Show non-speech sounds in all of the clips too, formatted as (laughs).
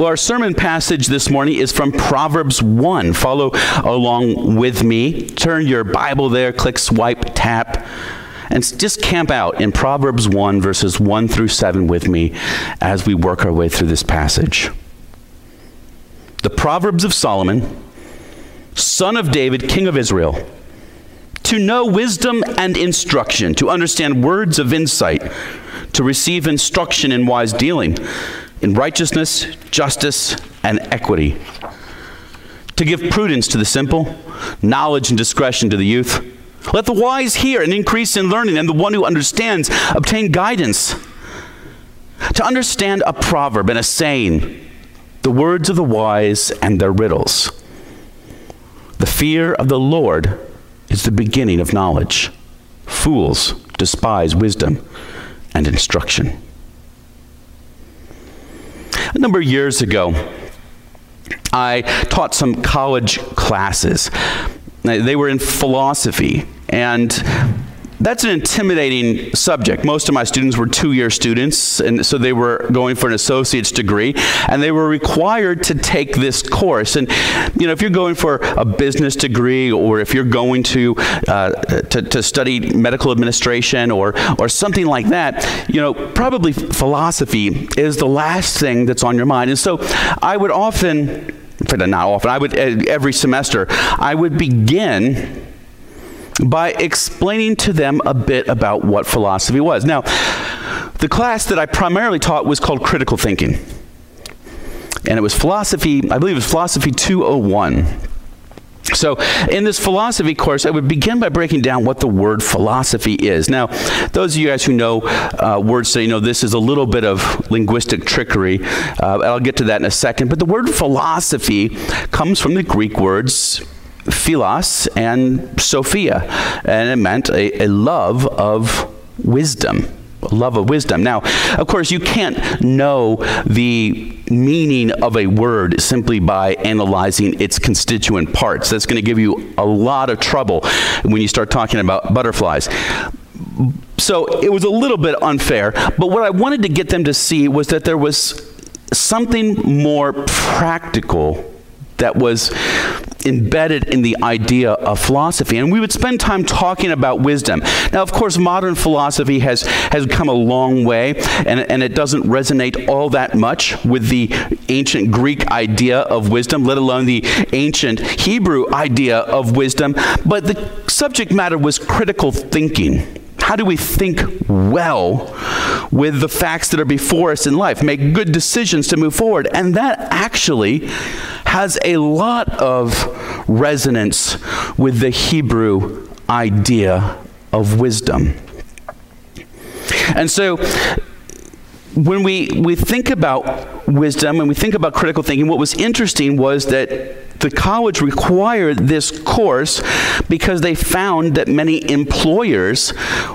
Well, our sermon passage this morning is from Proverbs 1. Follow along with me. Turn your Bible there, click swipe, tap, and just camp out in Proverbs 1, verses 1 through 7 with me as we work our way through this passage. The Proverbs of Solomon, son of David, king of Israel to know wisdom and instruction, to understand words of insight, to receive instruction in wise dealing, in righteousness, justice, and equity, to give prudence to the simple, knowledge and discretion to the youth. Let the wise hear and increase in learning, and the one who understands obtain guidance. To understand a proverb and a saying, the words of the wise and their riddles. The fear of the Lord is the beginning of knowledge. Fools despise wisdom and instruction. A number of years ago, I taught some college classes. They were in philosophy, and that's an intimidating subject. Most of my students were two year students, and so they were going for an associate's degree, and they were required to take this course. And, you know, if you're going for a business degree, or if you're going to, uh, to, to study medical administration or, or something like that, you know, probably philosophy is the last thing that's on your mind. And so I would often, for the not often, I would, every semester, I would begin by explaining to them a bit about what philosophy was. Now, the class that I primarily taught was called critical thinking. And it was philosophy, I believe it was philosophy 201. So, in this philosophy course, I would begin by breaking down what the word philosophy is. Now, those of you guys who know uh, word study know this is a little bit of linguistic trickery. Uh, I'll get to that in a second. But the word philosophy comes from the Greek words philos and Sophia, and it meant a, a love of wisdom love of wisdom. Now, of course, you can't know the meaning of a word simply by analyzing its constituent parts. That's going to give you a lot of trouble when you start talking about butterflies. So it was a little bit unfair, but what I wanted to get them to see was that there was something more practical that was embedded in the idea of philosophy. And we would spend time talking about wisdom. Now, of course, modern philosophy has, has come a long way, and, and it doesn't resonate all that much with the ancient Greek idea of wisdom, let alone the ancient Hebrew idea of wisdom. But the subject matter was critical thinking. How do we think well with the facts that are before us in life? Make good decisions to move forward. And that actually has a lot of resonance with the Hebrew idea of wisdom. And so when we, we think about wisdom and we think about critical thinking, what was interesting was that the college required this course because they found that many employers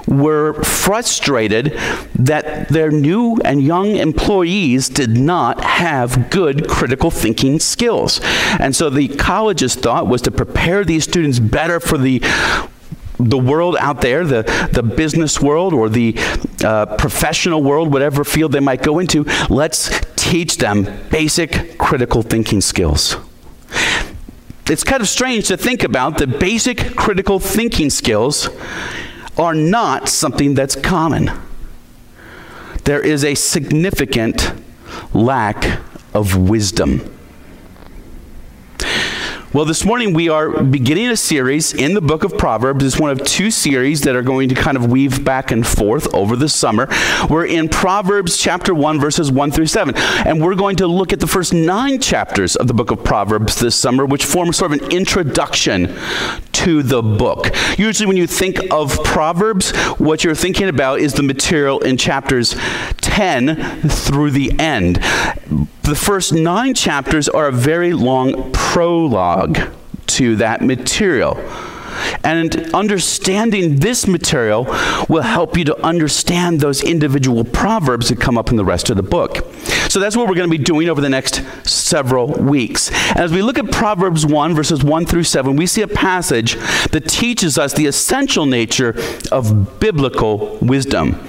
were frustrated that their new and young employees did not have good critical thinking skills. And so the college's thought was to prepare these students better for the the world out there, the, the business world or the uh, professional world, whatever field they might go into, let's teach them basic critical thinking skills it's kind of strange to think about that basic critical thinking skills are not something that's common. There is a significant lack of wisdom. Well, this morning we are beginning a series in the book of Proverbs. It's one of two series that are going to kind of weave back and forth over the summer. We're in Proverbs chapter 1, verses 1 through 7. And we're going to look at the first nine chapters of the book of Proverbs this summer, which form sort of an introduction to the book. Usually, when you think of Proverbs, what you're thinking about is the material in chapters 10 through the end. The first nine chapters are a very long prologue to that material. And understanding this material will help you to understand those individual proverbs that come up in the rest of the book. So that's what we're going to be doing over the next several weeks. As we look at Proverbs 1, verses 1 through 7, we see a passage that teaches us the essential nature of biblical wisdom.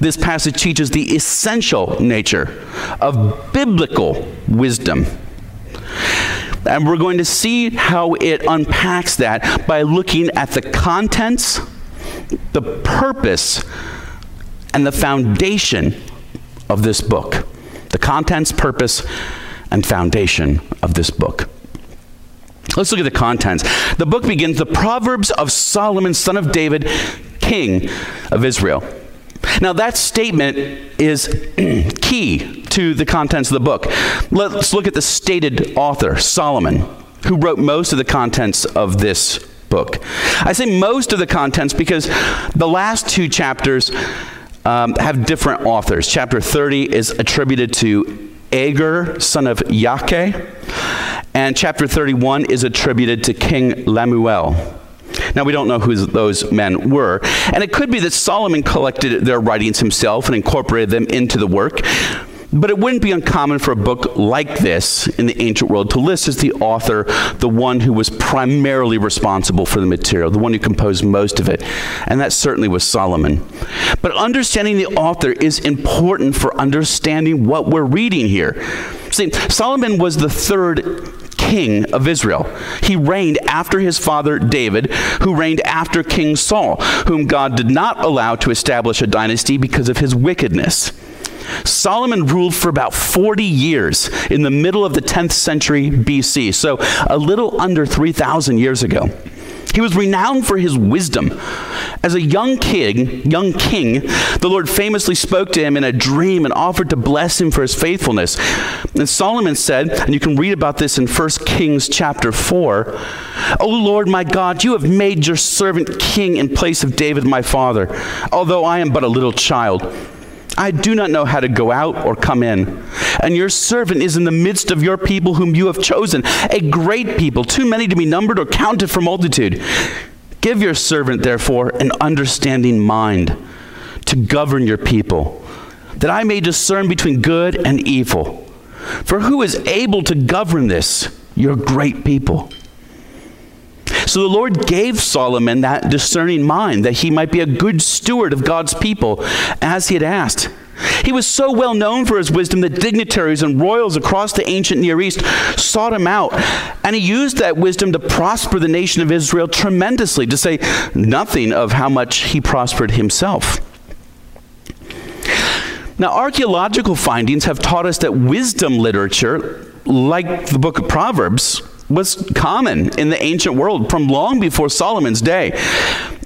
This passage teaches the essential nature of biblical wisdom. And we're going to see how it unpacks that by looking at the contents, the purpose, and the foundation of this book. The contents, purpose, and foundation of this book. Let's look at the contents. The book begins the Proverbs of Solomon, son of David, king of Israel. Now, that statement is (clears throat) key to the contents of the book. Let's look at the stated author, Solomon, who wrote most of the contents of this book. I say most of the contents because the last two chapters um, have different authors. Chapter 30 is attributed to Agur, son of Jakeh, and chapter 31 is attributed to King Lemuel. Now, we don't know who those men were, and it could be that Solomon collected their writings himself and incorporated them into the work. But it wouldn't be uncommon for a book like this in the ancient world to list as the author the one who was primarily responsible for the material, the one who composed most of it. And that certainly was Solomon. But understanding the author is important for understanding what we're reading here. See, Solomon was the third king of Israel. He reigned after his father David, who reigned after King Saul, whom God did not allow to establish a dynasty because of his wickedness. Solomon ruled for about 40 years in the middle of the 10th century BC, so a little under 3,000 years ago. He was renowned for his wisdom. As a young king, young king, the Lord famously spoke to him in a dream and offered to bless him for his faithfulness. And Solomon said, and you can read about this in 1 Kings chapter 4, "O Lord my God, you have made your servant king in place of David my father, although I am but a little child." I do not know how to go out or come in. And your servant is in the midst of your people whom you have chosen, a great people, too many to be numbered or counted for multitude. Give your servant, therefore, an understanding mind to govern your people, that I may discern between good and evil. For who is able to govern this, your great people? So the Lord gave Solomon that discerning mind that he might be a good steward of God's people as he had asked. He was so well known for his wisdom that dignitaries and royals across the ancient Near East sought him out. And he used that wisdom to prosper the nation of Israel tremendously, to say nothing of how much he prospered himself. Now, archaeological findings have taught us that wisdom literature, like the book of Proverbs, was common in the ancient world from long before Solomon's day.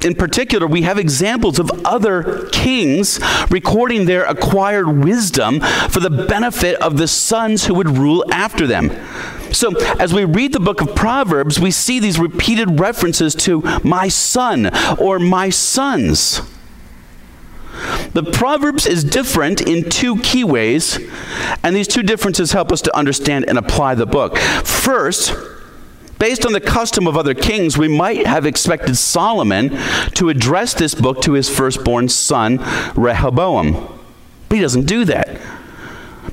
In particular, we have examples of other kings recording their acquired wisdom for the benefit of the sons who would rule after them. So, as we read the book of Proverbs, we see these repeated references to my son or my sons. The Proverbs is different in two key ways, and these two differences help us to understand and apply the book. First, Based on the custom of other kings, we might have expected Solomon to address this book to his firstborn son, Rehoboam. But he doesn't do that.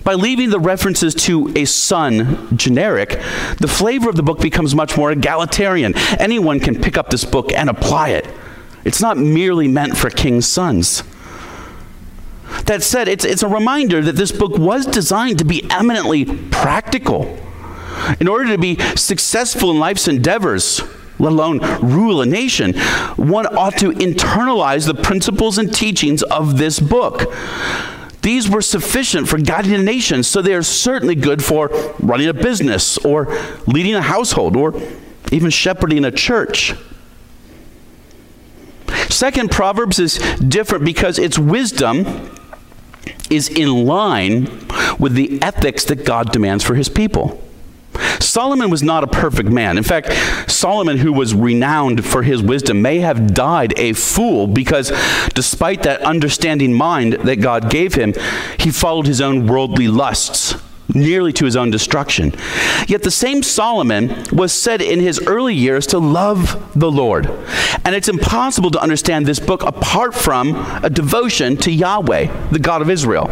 By leaving the references to a son generic, the flavor of the book becomes much more egalitarian. Anyone can pick up this book and apply it. It's not merely meant for king's sons. That said, it's, it's a reminder that this book was designed to be eminently practical in order to be successful in life's endeavors, let alone rule a nation, one ought to internalize the principles and teachings of this book. These were sufficient for guiding a nation, so they are certainly good for running a business or leading a household or even shepherding a church. Second, Proverbs is different because its wisdom is in line with the ethics that God demands for his people. Solomon was not a perfect man. In fact, Solomon, who was renowned for his wisdom, may have died a fool because despite that understanding mind that God gave him, he followed his own worldly lusts nearly to his own destruction. Yet the same Solomon was said in his early years to love the Lord. And it's impossible to understand this book apart from a devotion to Yahweh, the God of Israel.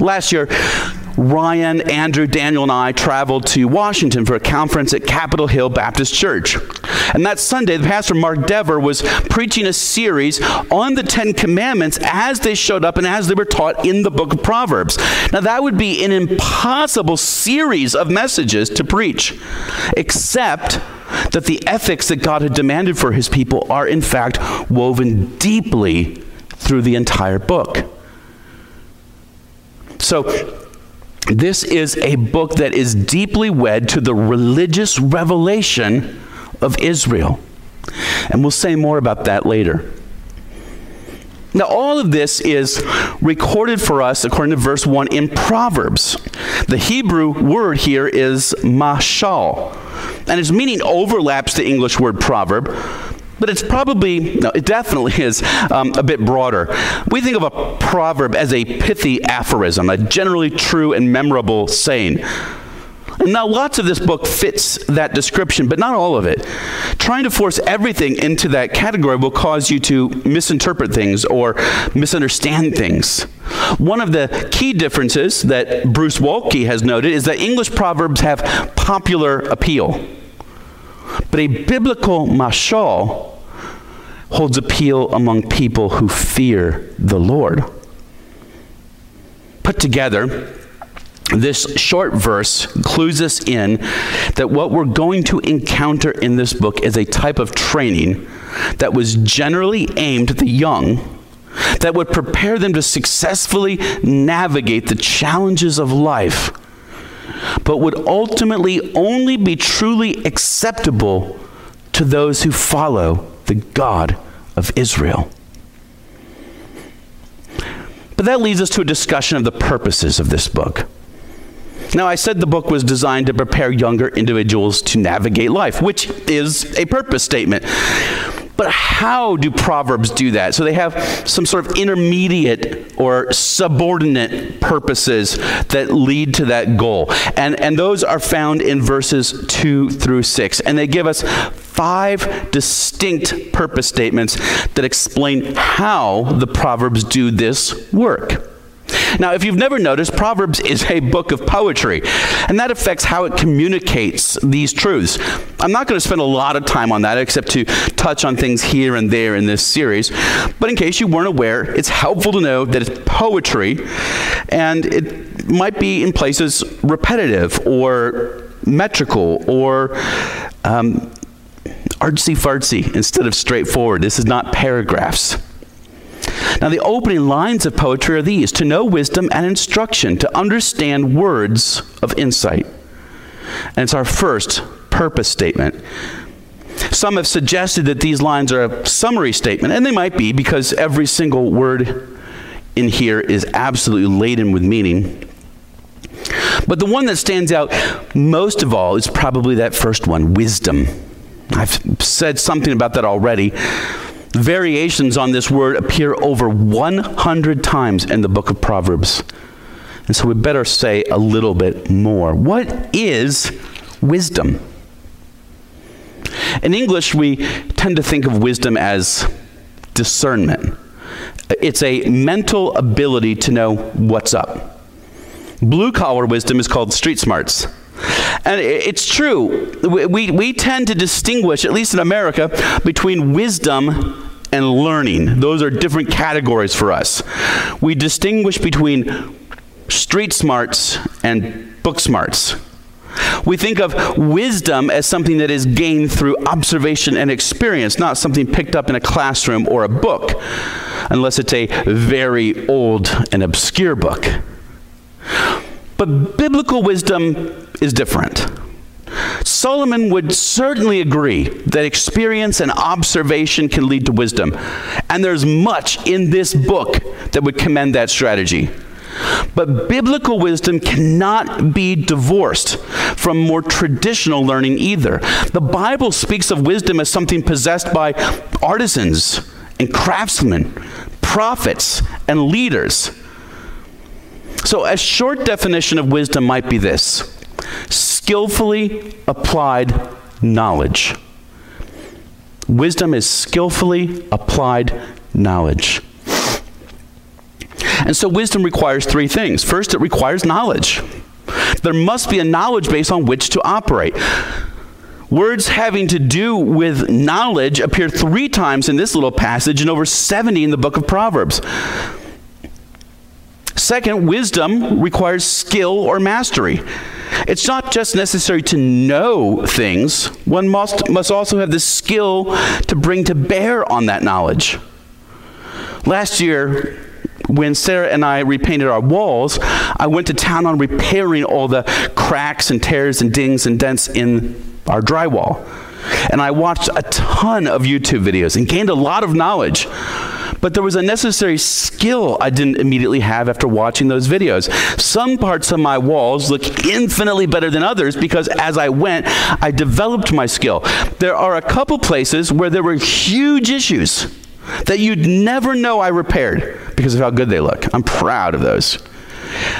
Last year, Ryan, Andrew, Daniel, and I traveled to Washington for a conference at Capitol Hill Baptist Church. And that Sunday, the pastor Mark Dever was preaching a series on the Ten Commandments as they showed up and as they were taught in the book of Proverbs. Now, that would be an impossible series of messages to preach, except that the ethics that God had demanded for his people are, in fact, woven deeply through the entire book. So, this is a book that is deeply wed to the religious revelation of Israel. And we'll say more about that later. Now, all of this is recorded for us, according to verse 1, in Proverbs. The Hebrew word here is mashal, and its meaning overlaps the English word proverb, but it's probably, no, it definitely is um, a bit broader. We think of a proverb as a pithy aphorism, a generally true and memorable saying. Now, lots of this book fits that description, but not all of it. Trying to force everything into that category will cause you to misinterpret things or misunderstand things. One of the key differences that Bruce Waltke has noted is that English proverbs have popular appeal, but a biblical mashal holds appeal among people who fear the Lord. Put together, this short verse clues us in that what we're going to encounter in this book is a type of training that was generally aimed at the young that would prepare them to successfully navigate the challenges of life, but would ultimately only be truly acceptable to those who follow the God of Israel. But that leads us to a discussion of the purposes of this book. Now, I said the book was designed to prepare younger individuals to navigate life, which is a purpose statement. But how do Proverbs do that? So they have some sort of intermediate or subordinate purposes that lead to that goal. And, and those are found in verses 2 through 6. And they give us five distinct purpose statements that explain how the Proverbs do this work. Now, if you've never noticed, Proverbs is a book of poetry, and that affects how it communicates these truths. I'm not going to spend a lot of time on that except to touch on things here and there in this series. But in case you weren't aware, it's helpful to know that it's poetry, and it might be in places repetitive or metrical or um, artsy fartsy instead of straightforward. This is not paragraphs. Now, the opening lines of poetry are these to know wisdom and instruction, to understand words of insight. And it's our first purpose statement. Some have suggested that these lines are a summary statement, and they might be because every single word in here is absolutely laden with meaning. But the one that stands out most of all is probably that first one wisdom. I've said something about that already. Variations on this word appear over 100 times in the book of Proverbs. And so we better say a little bit more. What is wisdom? In English, we tend to think of wisdom as discernment. It's a mental ability to know what's up. Blue collar wisdom is called street smarts. And it's true. We, we tend to distinguish, at least in America, between wisdom and learning. Those are different categories for us. We distinguish between street smarts and book smarts. We think of wisdom as something that is gained through observation and experience, not something picked up in a classroom or a book, unless it's a very old and obscure book. But biblical wisdom is different. Solomon would certainly agree that experience and observation can lead to wisdom. And there's much in this book that would commend that strategy. But biblical wisdom cannot be divorced from more traditional learning either. The Bible speaks of wisdom as something possessed by artisans and craftsmen, prophets and leaders. So, a short definition of wisdom might be this skillfully applied knowledge. Wisdom is skillfully applied knowledge. And so wisdom requires three things. First, it requires knowledge. There must be a knowledge base on which to operate. Words having to do with knowledge appear three times in this little passage and over 70 in the book of Proverbs. Second, wisdom requires skill or mastery. It's not just necessary to know things, one must, must also have the skill to bring to bear on that knowledge. Last year, when Sarah and I repainted our walls, I went to town on repairing all the cracks and tears and dings and dents in our drywall. And I watched a ton of YouTube videos and gained a lot of knowledge. But there was a necessary skill I didn't immediately have after watching those videos. Some parts of my walls look infinitely better than others because as I went, I developed my skill. There are a couple places where there were huge issues that you'd never know I repaired because of how good they look. I'm proud of those.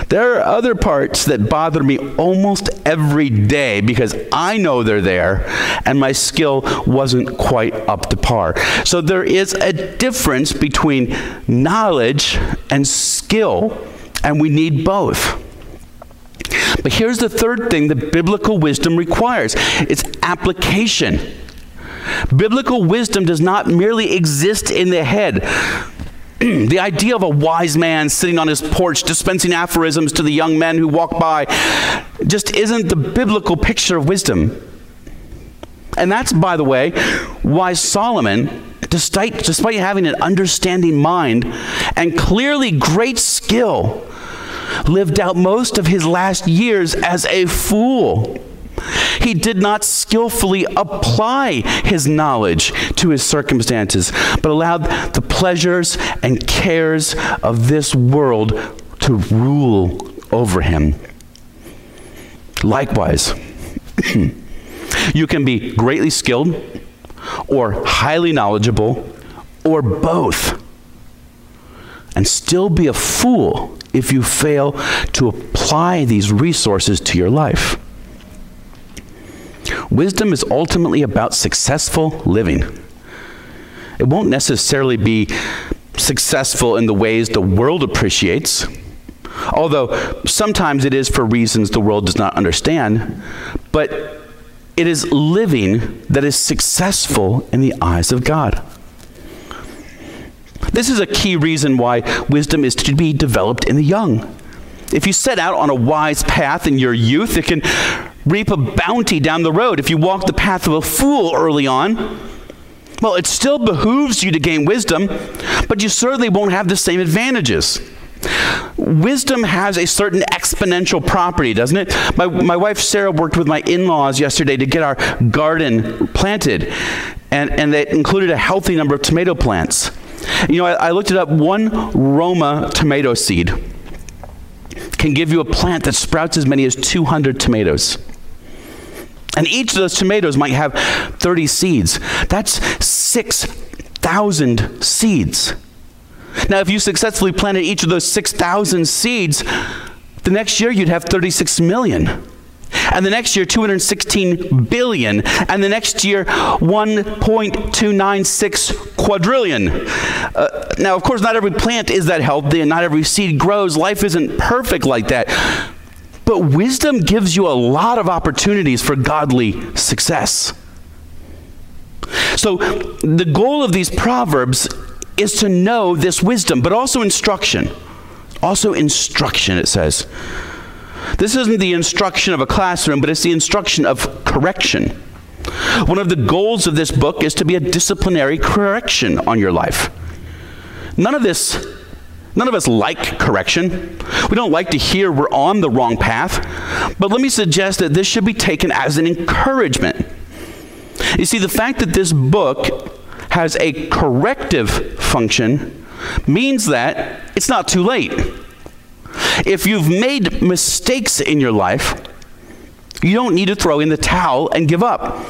There are other parts that bother me almost every day because I know they're there and my skill wasn't quite up to par. So there is a difference between knowledge and skill, and we need both. But here's the third thing that biblical wisdom requires it's application. Biblical wisdom does not merely exist in the head. (clears throat) the idea of a wise man sitting on his porch dispensing aphorisms to the young men who walk by just isn't the biblical picture of wisdom. And that's, by the way, why Solomon, despite, despite having an understanding mind and clearly great skill, lived out most of his last years as a fool. He did not skillfully apply his knowledge to his circumstances, but allowed the pleasures and cares of this world to rule over him. Likewise, (clears throat) you can be greatly skilled or highly knowledgeable or both and still be a fool if you fail to apply these resources to your life. Wisdom is ultimately about successful living. It won't necessarily be successful in the ways the world appreciates, although sometimes it is for reasons the world does not understand, but it is living that is successful in the eyes of God. This is a key reason why wisdom is to be developed in the young. If you set out on a wise path in your youth, it can reap a bounty down the road. If you walk the path of a fool early on, well, it still behooves you to gain wisdom, but you certainly won't have the same advantages. Wisdom has a certain exponential property, doesn't it? My, my wife Sarah worked with my in laws yesterday to get our garden planted, and, and that included a healthy number of tomato plants. You know, I, I looked it up one Roma tomato seed can give you a plant that sprouts as many as 200 tomatoes. And each of those tomatoes might have 30 seeds. That's 6,000 seeds. Now, if you successfully planted each of those 6,000 seeds, the next year you'd have 36 million. And the next year, 216 billion. And the next year, 1.296 quadrillion. Uh, now, of course, not every plant is that healthy and not every seed grows. Life isn't perfect like that. But wisdom gives you a lot of opportunities for godly success. So, the goal of these proverbs is to know this wisdom, but also instruction. Also, instruction, it says. This isn't the instruction of a classroom, but it's the instruction of correction. One of the goals of this book is to be a disciplinary correction on your life. None of this None of us like correction. We don't like to hear we're on the wrong path. But let me suggest that this should be taken as an encouragement. You see, the fact that this book has a corrective function means that it's not too late. If you've made mistakes in your life, you don't need to throw in the towel and give up.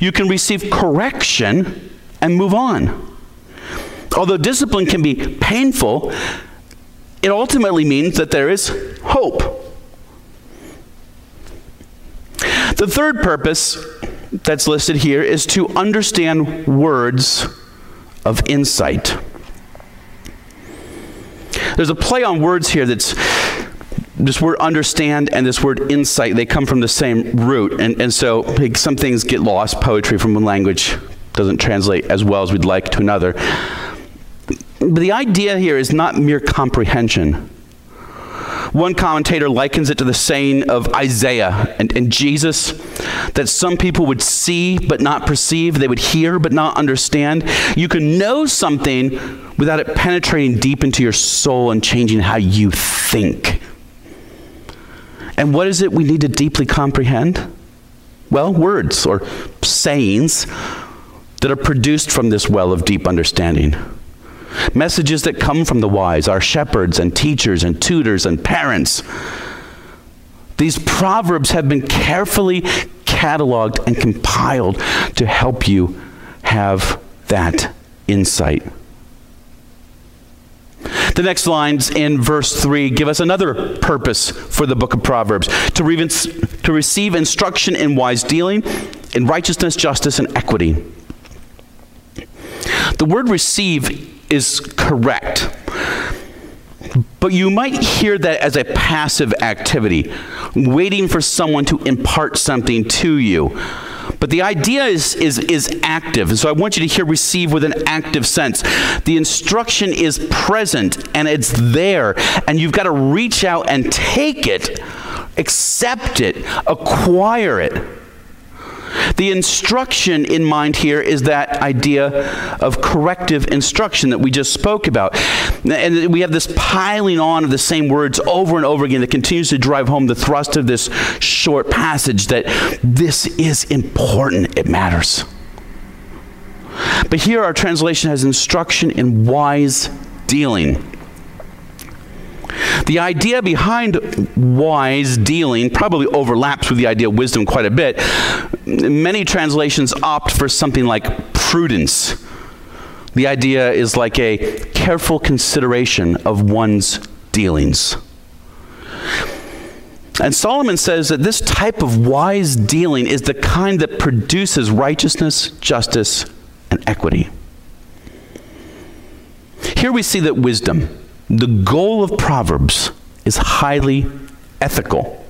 You can receive correction and move on. Although discipline can be painful, it ultimately means that there is hope. The third purpose that's listed here is to understand words of insight. there's a play on words here that's this word understand and this word insight, they come from the same root. And, and so like, some things get lost. Poetry from one language doesn't translate as well as we'd like to another. But the idea here is not mere comprehension. One commentator likens it to the saying of Isaiah and, and, Jesus that some people would see but not perceive, they would hear but not understand. You can know something without it penetrating deep into your soul and changing how you think. And what is it we need to deeply comprehend? Well, words or sayings that are produced from this well of deep understanding. Messages that come from the wise, our shepherds and teachers and tutors and parents. These proverbs have been carefully cataloged and compiled to help you have that insight. The next lines in verse 3 give us another purpose for the book of Proverbs to, re- to receive instruction in wise dealing, in righteousness, justice, and equity. The word receive is correct. But you might hear that as a passive activity, waiting for someone to impart something to you. But the idea is, is, is active. And so I want you to hear receive with an active sense. The instruction is present and it's there. And you've got to reach out and take it, accept it, acquire it. The instruction in mind here is that idea of corrective instruction that we just spoke about. And we have this piling on of the same words over and over again that continues to drive home the thrust of this short passage that this is important, it matters. But here our translation has instruction in wise dealing. The idea behind wise dealing probably overlaps with the idea of wisdom quite a bit. Many translations opt for something like prudence. The idea is like a careful consideration of one's dealings. And Solomon says that this type of wise dealing is the kind that produces righteousness, justice, and equity. Here we see that wisdom, the goal of Proverbs is highly ethical.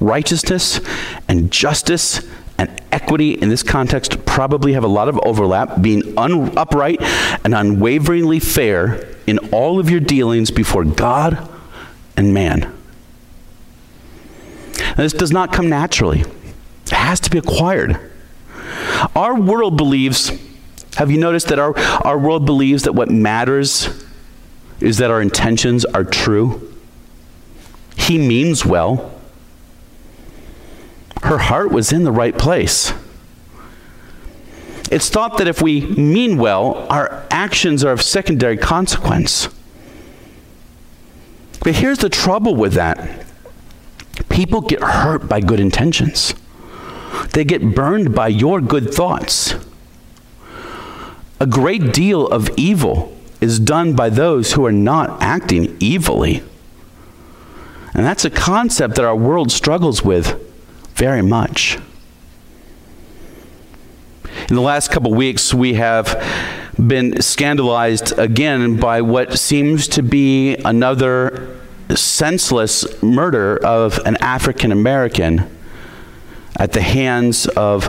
Righteousness and justice and equity in this context probably have a lot of overlap, being un- upright and unwaveringly fair in all of your dealings before God and man. Now, this does not come naturally, it has to be acquired. Our world believes, have you noticed that our, our world believes that what matters is that our intentions are true. He means well. Her heart was in the right place. It's thought that if we mean well, our actions are of secondary consequence. But here's the trouble with that people get hurt by good intentions, they get burned by your good thoughts. A great deal of evil is done by those who are not acting evilly. And that's a concept that our world struggles with very much. In the last couple weeks, we have been scandalized again by what seems to be another senseless murder of an African American at the hands of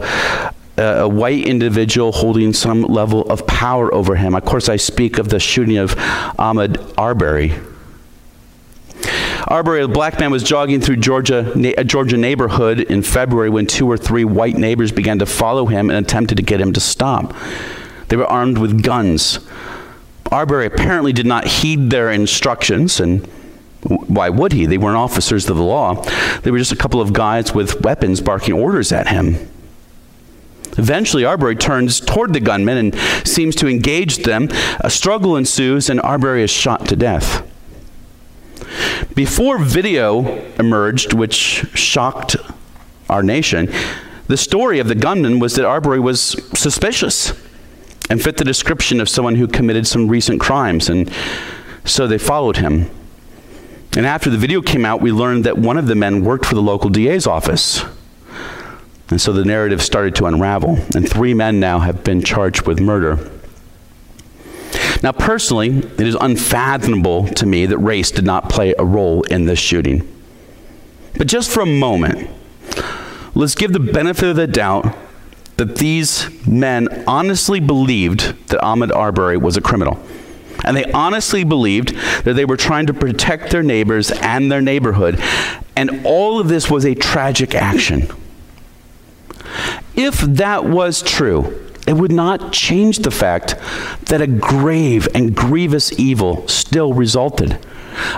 uh, a white individual holding some level of power over him. Of course, I speak of the shooting of Ahmaud Arbery. Arbery, a black man, was jogging through Georgia, a Georgia neighborhood in February when two or three white neighbors began to follow him and attempted to get him to stop. They were armed with guns. Arbery apparently did not heed their instructions, and why would he? They weren't officers of the law. They were just a couple of guys with weapons barking orders at him. Eventually, Arbery turns toward the gunmen and seems to engage them. A struggle ensues, and Arbery is shot to death. Before video emerged, which shocked our nation, the story of the gunman was that Arbery was suspicious and fit the description of someone who committed some recent crimes, and so they followed him. And after the video came out, we learned that one of the men worked for the local DA's office. And so the narrative started to unravel, and three men now have been charged with murder. Now, personally, it is unfathomable to me that race did not play a role in this shooting. But just for a moment, let's give the benefit of the doubt that these men honestly believed that Ahmaud Arbery was a criminal. And they honestly believed that they were trying to protect their neighbors and their neighborhood. And all of this was a tragic action. If that was true, it would not change the fact that a grave and grievous evil still resulted.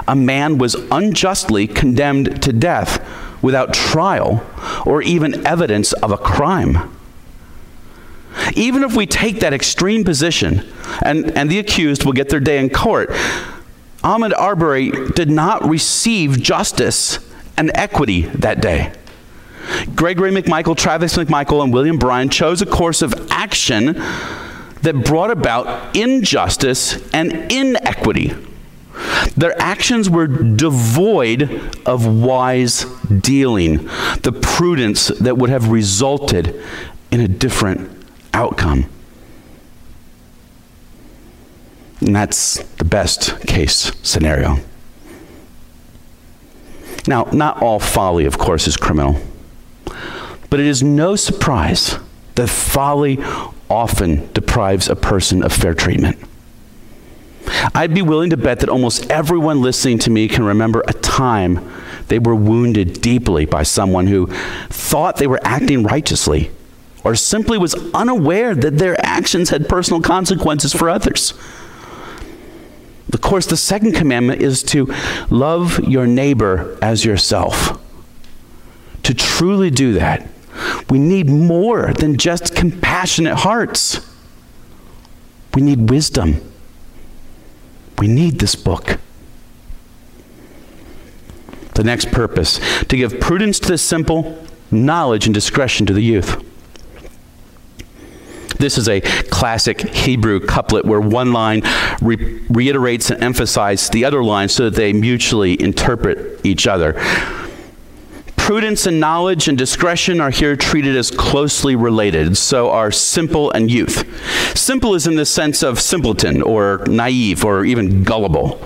A man was unjustly condemned to death without trial or even evidence of a crime. Even if we take that extreme position and, and the accused will get their day in court, Ahmaud Arbery did not receive justice and equity that day. Gregory McMichael, Travis McMichael, and William Bryan chose a course of action that brought about injustice and inequity. Their actions were devoid of wise dealing, the prudence that would have resulted in a different outcome. And that's the best case scenario. Now, not all folly, of course, is criminal. But it is no surprise that folly often deprives a person of fair treatment. I'd be willing to bet that almost everyone listening to me can remember a time they were wounded deeply by someone who thought they were acting righteously or simply was unaware that their actions had personal consequences for others. Of course, the second commandment is to love your neighbor as yourself. To truly do that, we need more than just compassionate hearts. We need wisdom. We need this book. The next purpose to give prudence to the simple, knowledge and discretion to the youth. This is a classic Hebrew couplet where one line re- reiterates and emphasizes the other line so that they mutually interpret each other. Prudence and knowledge and discretion are here treated as closely related, so are simple and youth. Simple is in the sense of simpleton or naive or even gullible.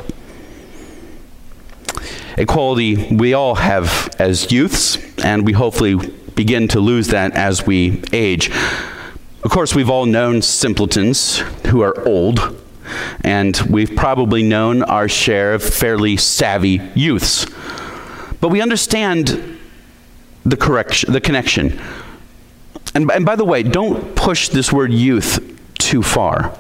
A quality we all have as youths, and we hopefully begin to lose that as we age. Of course, we've all known simpletons who are old, and we've probably known our share of fairly savvy youths. But we understand the correction, the connection. And, and by the way, don't push this word youth too far.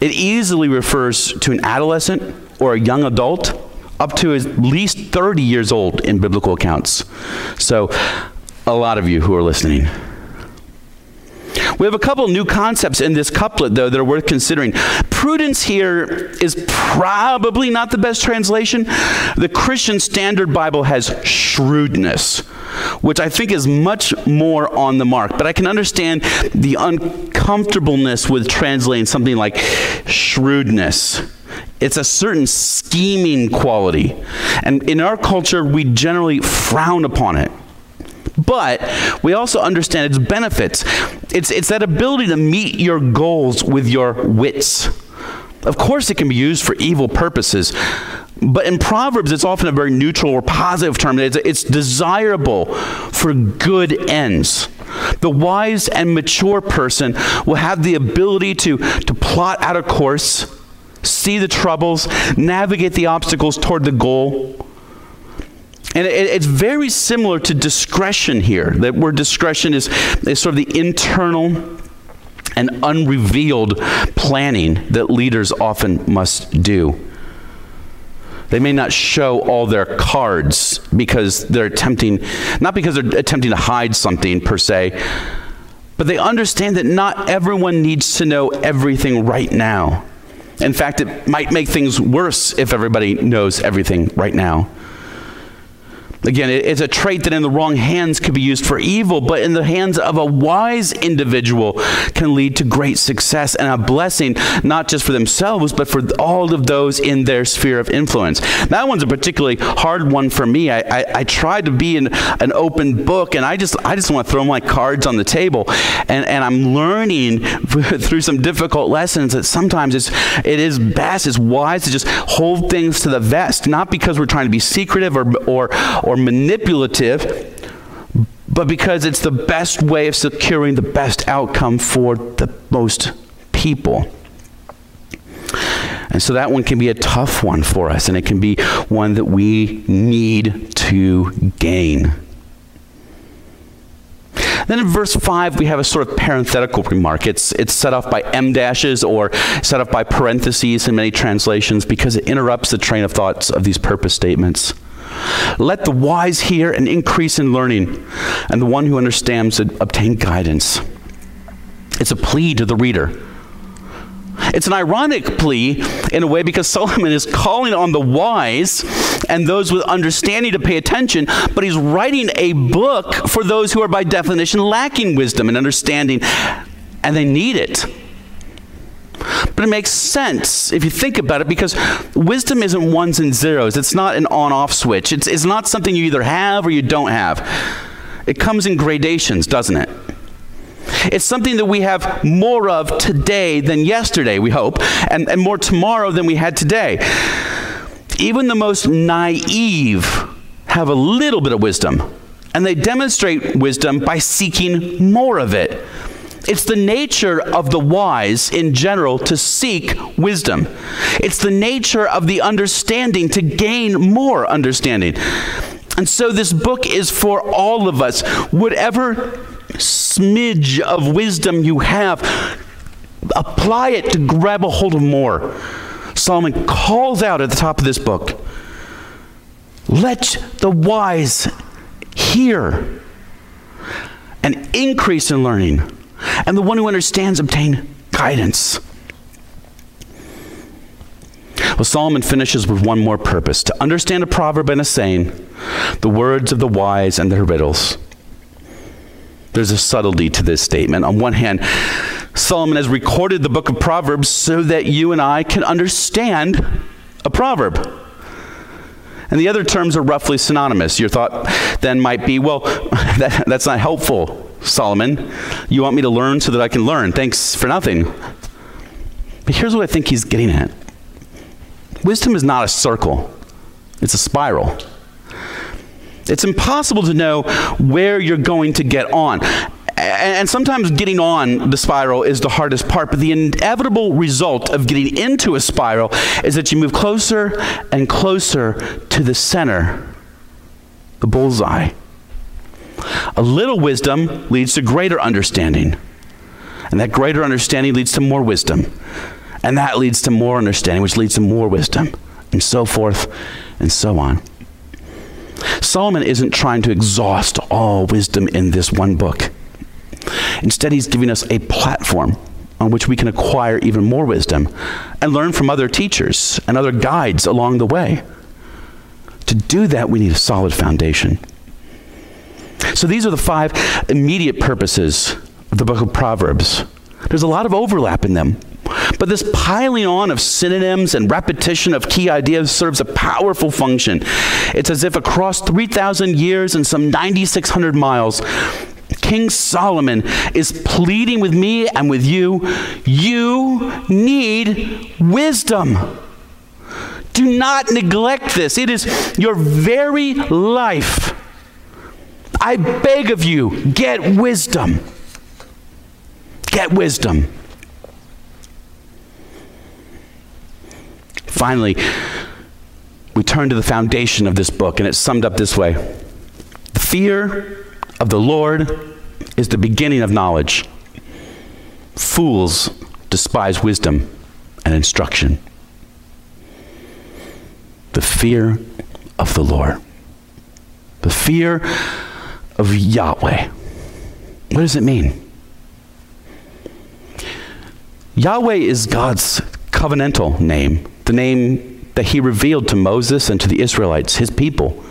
It easily refers to an adolescent or a young adult up to at least 30 years old in biblical accounts. So, a lot of you who are listening. We have a couple new concepts in this couplet, though, that are worth considering. Prudence here is probably not the best translation. The Christian Standard Bible has shrewdness, which I think is much more on the mark. But I can understand the uncomfortableness with translating something like shrewdness. It's a certain scheming quality. And in our culture, we generally frown upon it. But we also understand its benefits. It's, it's that ability to meet your goals with your wits. Of course, it can be used for evil purposes, but in Proverbs, it's often a very neutral or positive term. It's, it's desirable for good ends. The wise and mature person will have the ability to, to plot out a course, see the troubles, navigate the obstacles toward the goal and it, it's very similar to discretion here, that word discretion is, is sort of the internal and unrevealed planning that leaders often must do. They may not show all their cards because they're attempting, not because they're attempting to hide something per se, but they understand that not everyone needs to know everything right now. In fact, it might make things worse if everybody knows everything right now. Again, it's a trait that in the wrong hands could be used for evil, but in the hands of a wise individual can lead to great success and a blessing, not just for themselves, but for all of those in their sphere of influence. That one's a particularly hard one for me. I, I, I tried to be an, an open book, and I just, I just want to throw my cards on the table. And, and I'm learning (laughs) through some difficult lessons that sometimes it's, it is best, it's wise to just hold things to the vest, not because we're trying to be secretive or, or, or manipulative, but because it's the best way of securing the best outcome for the most people. And so that one can be a tough one for us, and it can be one that we need to gain. Then in verse 5, we have a sort of parenthetical remark. It's, it's set off by em dashes or set off by parentheses in many translations because it interrupts the train of thoughts of these purpose statements. Let the wise hear and increase in learning, and the one who understands obtain guidance. It's a plea to the reader. It's an ironic plea in a way because Solomon is calling on the wise and those with understanding to pay attention, but he's writing a book for those who are by definition lacking wisdom and understanding, and they need it. But it makes sense if you think about it because wisdom isn't ones and zeros. It's not an on off switch. It's, it's not something you either have or you don't have. It comes in gradations, doesn't it? It's something that we have more of today than yesterday, we hope, and, and more tomorrow than we had today. Even the most naive have a little bit of wisdom, and they demonstrate wisdom by seeking more of it. It's the nature of the wise in general to seek wisdom. It's the nature of the understanding to gain more understanding. And so this book is for all of us. Whatever smidge of wisdom you have, apply it to grab a hold of more. Solomon calls out at the top of this book let the wise hear an increase in learning and the one who understands obtain guidance. Well, Solomon finishes with one more purpose to understand a proverb and a saying, the words of the wise and their riddles. There's a subtlety to this statement. On one hand, Solomon has recorded the book of Proverbs so that you and I can understand a proverb. And the other terms are roughly synonymous. Your thought then might be, well, (laughs) that, that's not helpful. Solomon. You want me to learn so that I can learn. Thanks for nothing. But here's what I think he's getting at wisdom is not a circle, it's a spiral. It's impossible to know where you're going to get on. And sometimes getting on the spiral is the hardest part, but the inevitable result of getting into a spiral is that you move closer and closer to the center, the bullseye. A little wisdom leads to greater understanding. And that greater understanding leads to more wisdom. And that leads to more understanding, which leads to more wisdom, and so forth and so on. Solomon isn't trying to exhaust all wisdom in this one book. Instead, he's giving us a platform on which we can acquire even more wisdom and learn from other teachers and other guides along the way. To do that, we need a solid foundation. So these are the five immediate purposes of the book of Proverbs. There's a lot of overlap in them. But this piling on of synonyms and repetition of key ideas serves a powerful function. It's as if across 3,000 years and some 9,600 miles, King Solomon is pleading with me and with you you need wisdom. Do not neglect this, it is your very life. I beg of you, get wisdom. Get wisdom. Finally, we turn to the foundation of this book, and it's summed up this way The fear of the Lord is the beginning of knowledge. Fools despise wisdom and instruction. The fear of the Lord. The fear of Yahweh. What does it mean? Yahweh is God's covenantal name, the name that he revealed to Moses and to the Israelites, his people.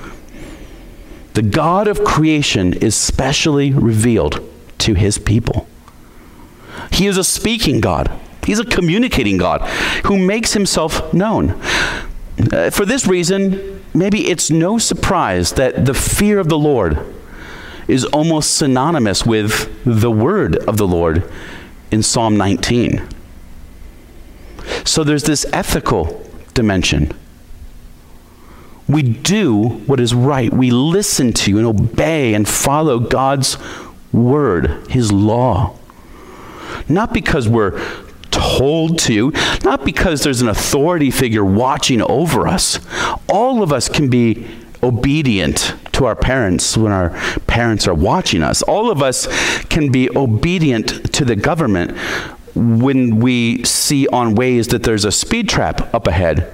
the God of creation is specially revealed to his people. He is a speaking God. He's a communicating God who makes himself known. Uh, for this reason, maybe it's no surprise that the fear of the Lord is almost synonymous with the word of the Lord in Psalm 19. So there's this ethical dimension. We do what is right. We listen to and obey and follow God's word, his law. Not because we're told to, not because there's an authority figure watching over us. All of us can be obedient to our parents when our parents are watching us. All of us can be obedient to the government when we see on Waze that there's a speed trap up ahead.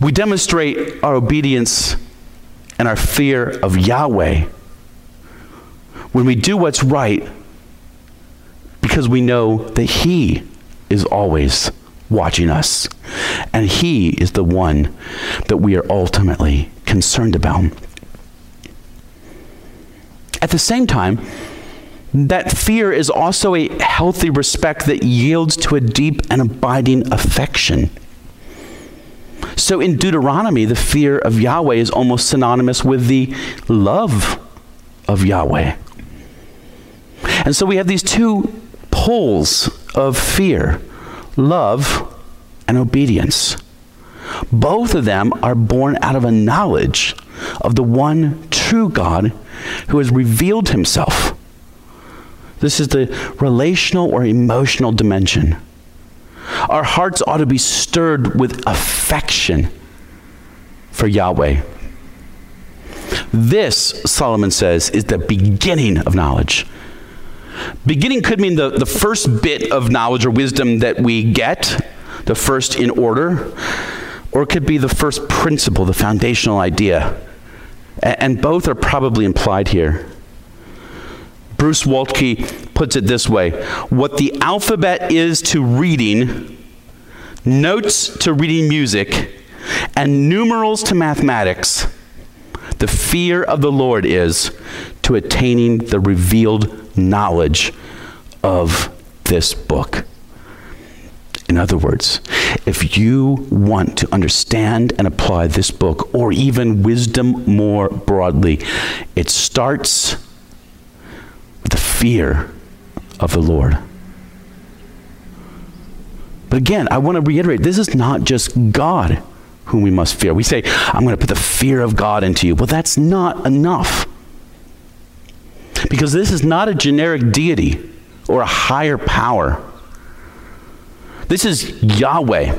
We demonstrate our obedience and our fear of Yahweh when we do what's right because we know that He is always watching us and He is the one that we are ultimately concerned about. At the same time, that fear is also a healthy respect that yields to a deep and abiding affection. So in Deuteronomy, the fear of Yahweh is almost synonymous with the love of Yahweh. And so we have these two poles of fear love and obedience. Both of them are born out of a knowledge of the one true God who has revealed himself. This is the relational or emotional dimension. Our hearts ought to be stirred with affection for Yahweh. This, Solomon says, is the beginning of knowledge. Beginning could mean the, the first bit of knowledge or wisdom that we get, the first in order, or it could be the first principle, the foundational idea. and both are probably implied here. Bruce Waltke puts it this way What the alphabet is to reading, notes to reading music, and numerals to mathematics, the fear of the Lord is to attaining the revealed knowledge of this book. In other words, if you want to understand and apply this book, or even wisdom more broadly, it starts with the fear of the Lord. But again, I want to reiterate this is not just God whom we must fear. We say, I'm going to put the fear of God into you. Well, that's not enough. Because this is not a generic deity or a higher power. This is Yahweh.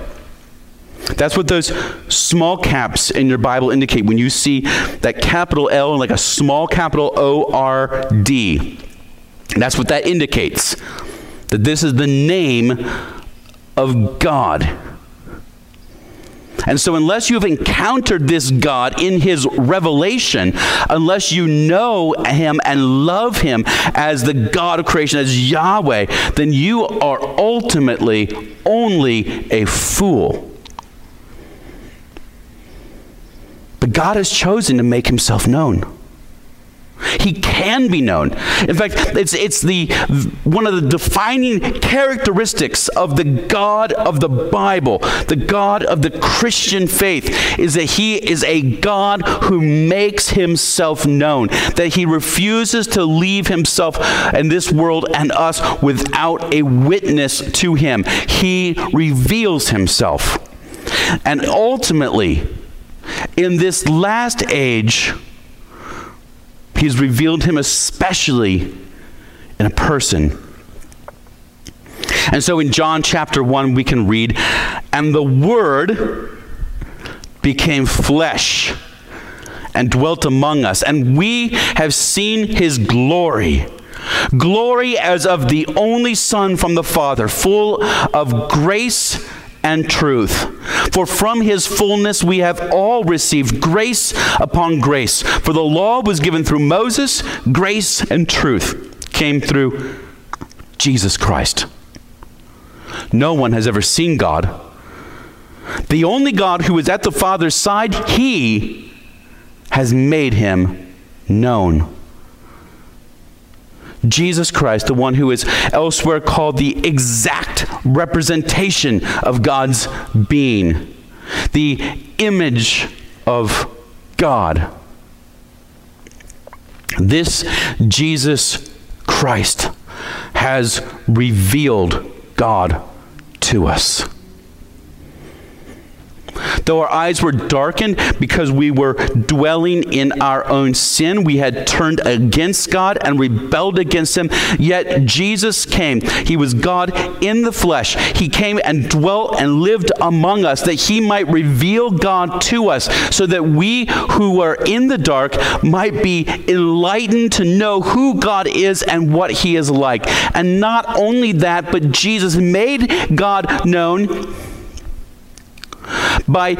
That's what those small caps in your Bible indicate when you see that capital L and like a small capital O R D. That's what that indicates. That this is the name of God. And so, unless you've encountered this God in his revelation, unless you know him and love him as the God of creation, as Yahweh, then you are ultimately only a fool. But God has chosen to make himself known. He can be known. In fact, it's, it's the, one of the defining characteristics of the God of the Bible, the God of the Christian faith, is that He is a God who makes Himself known, that He refuses to leave Himself and this world and us without a witness to Him. He reveals Himself. And ultimately, in this last age, He's revealed him especially in a person. And so in John chapter 1, we can read, And the Word became flesh and dwelt among us, and we have seen his glory. Glory as of the only Son from the Father, full of grace and truth. For from his fullness we have all received grace upon grace. For the law was given through Moses, grace and truth came through Jesus Christ. No one has ever seen God, the only God who is at the Father's side, he has made him known. Jesus Christ, the one who is elsewhere called the exact representation of God's being, the image of God. This Jesus Christ has revealed God to us. Though our eyes were darkened because we were dwelling in our own sin, we had turned against God and rebelled against Him. Yet Jesus came. He was God in the flesh. He came and dwelt and lived among us that He might reveal God to us so that we who are in the dark might be enlightened to know who God is and what He is like. And not only that, but Jesus made God known by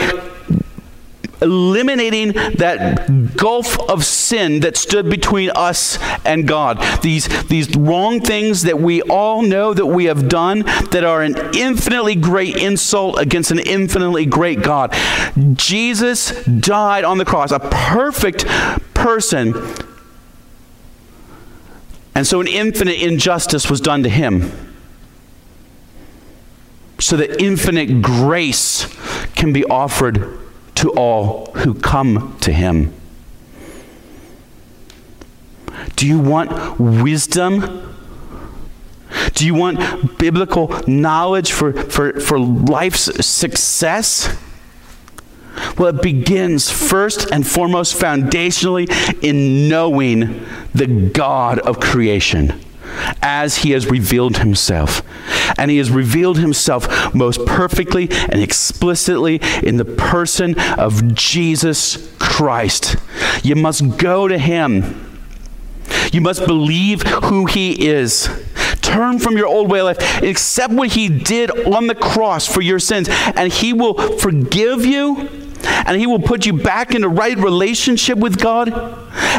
eliminating that gulf of sin that stood between us and God. These, these wrong things that we all know that we have done that are an infinitely great insult against an infinitely great God. Jesus died on the cross, a perfect person. And so an infinite injustice was done to him so that infinite grace can be offered to all who come to him. Do you want wisdom? Do you want biblical knowledge for, for, for life's success? Well, it begins first and foremost foundationally in knowing the God of creation as he has revealed himself. And he has revealed himself most perfectly and explicitly in the person of Jesus Christ. You must go to him. You must believe who he is. Turn from your old way of life. Accept what he did on the cross for your sins, and he will forgive you and He will put you back in the right relationship with God,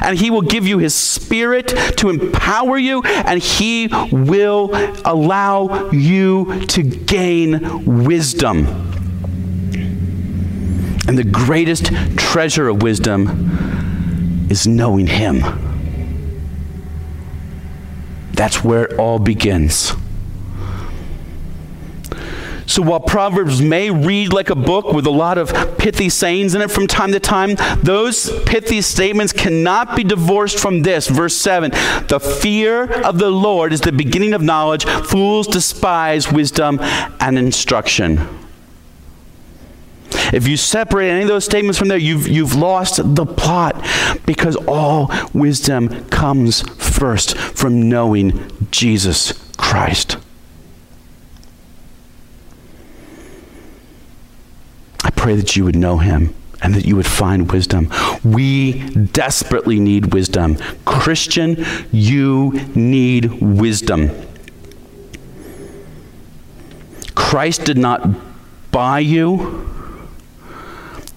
and He will give you His Spirit to empower you, and He will allow you to gain wisdom. And the greatest treasure of wisdom is knowing Him. That's where it all begins. So while Proverbs may read like a book with a lot of pithy sayings in it from time to time, those pithy statements cannot be divorced from this. Verse 7 The fear of the Lord is the beginning of knowledge. Fools despise wisdom and instruction. If you separate any of those statements from there, you've, you've lost the plot because all wisdom comes first from knowing Jesus Christ. I pray that you would know him and that you would find wisdom. We desperately need wisdom. Christian, you need wisdom. Christ did not buy you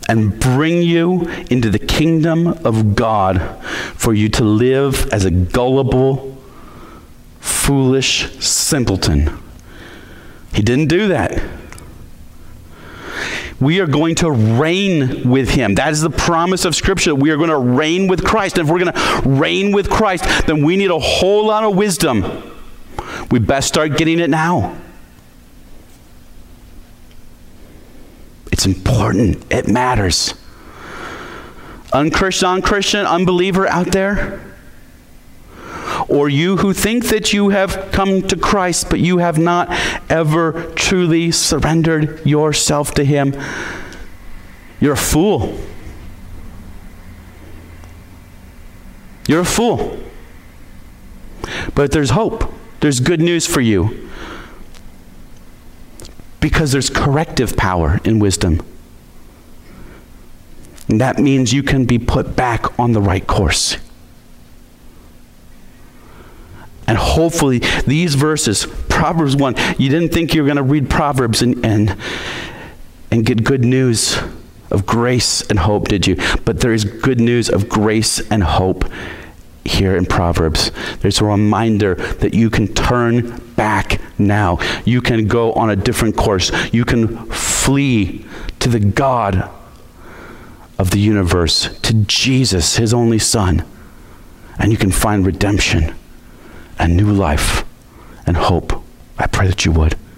and bring you into the kingdom of God for you to live as a gullible, foolish simpleton. He didn't do that we are going to reign with him. That is the promise of Scripture. We are going to reign with Christ. And if we're going to reign with Christ, then we need a whole lot of wisdom. We best start getting it now. It's important, it matters. Unchristian, unchristian, unbeliever out there, or you who think that you have come to Christ, but you have not ever truly surrendered yourself to Him, you're a fool. You're a fool. But there's hope. There's good news for you. Because there's corrective power in wisdom. And that means you can be put back on the right course. And hopefully, these verses, Proverbs 1, you didn't think you were going to read Proverbs and, and, and get good news of grace and hope, did you? But there is good news of grace and hope here in Proverbs. There's a reminder that you can turn back now. You can go on a different course. You can flee to the God of the universe, to Jesus, his only Son, and you can find redemption and new life and hope. I pray that you would.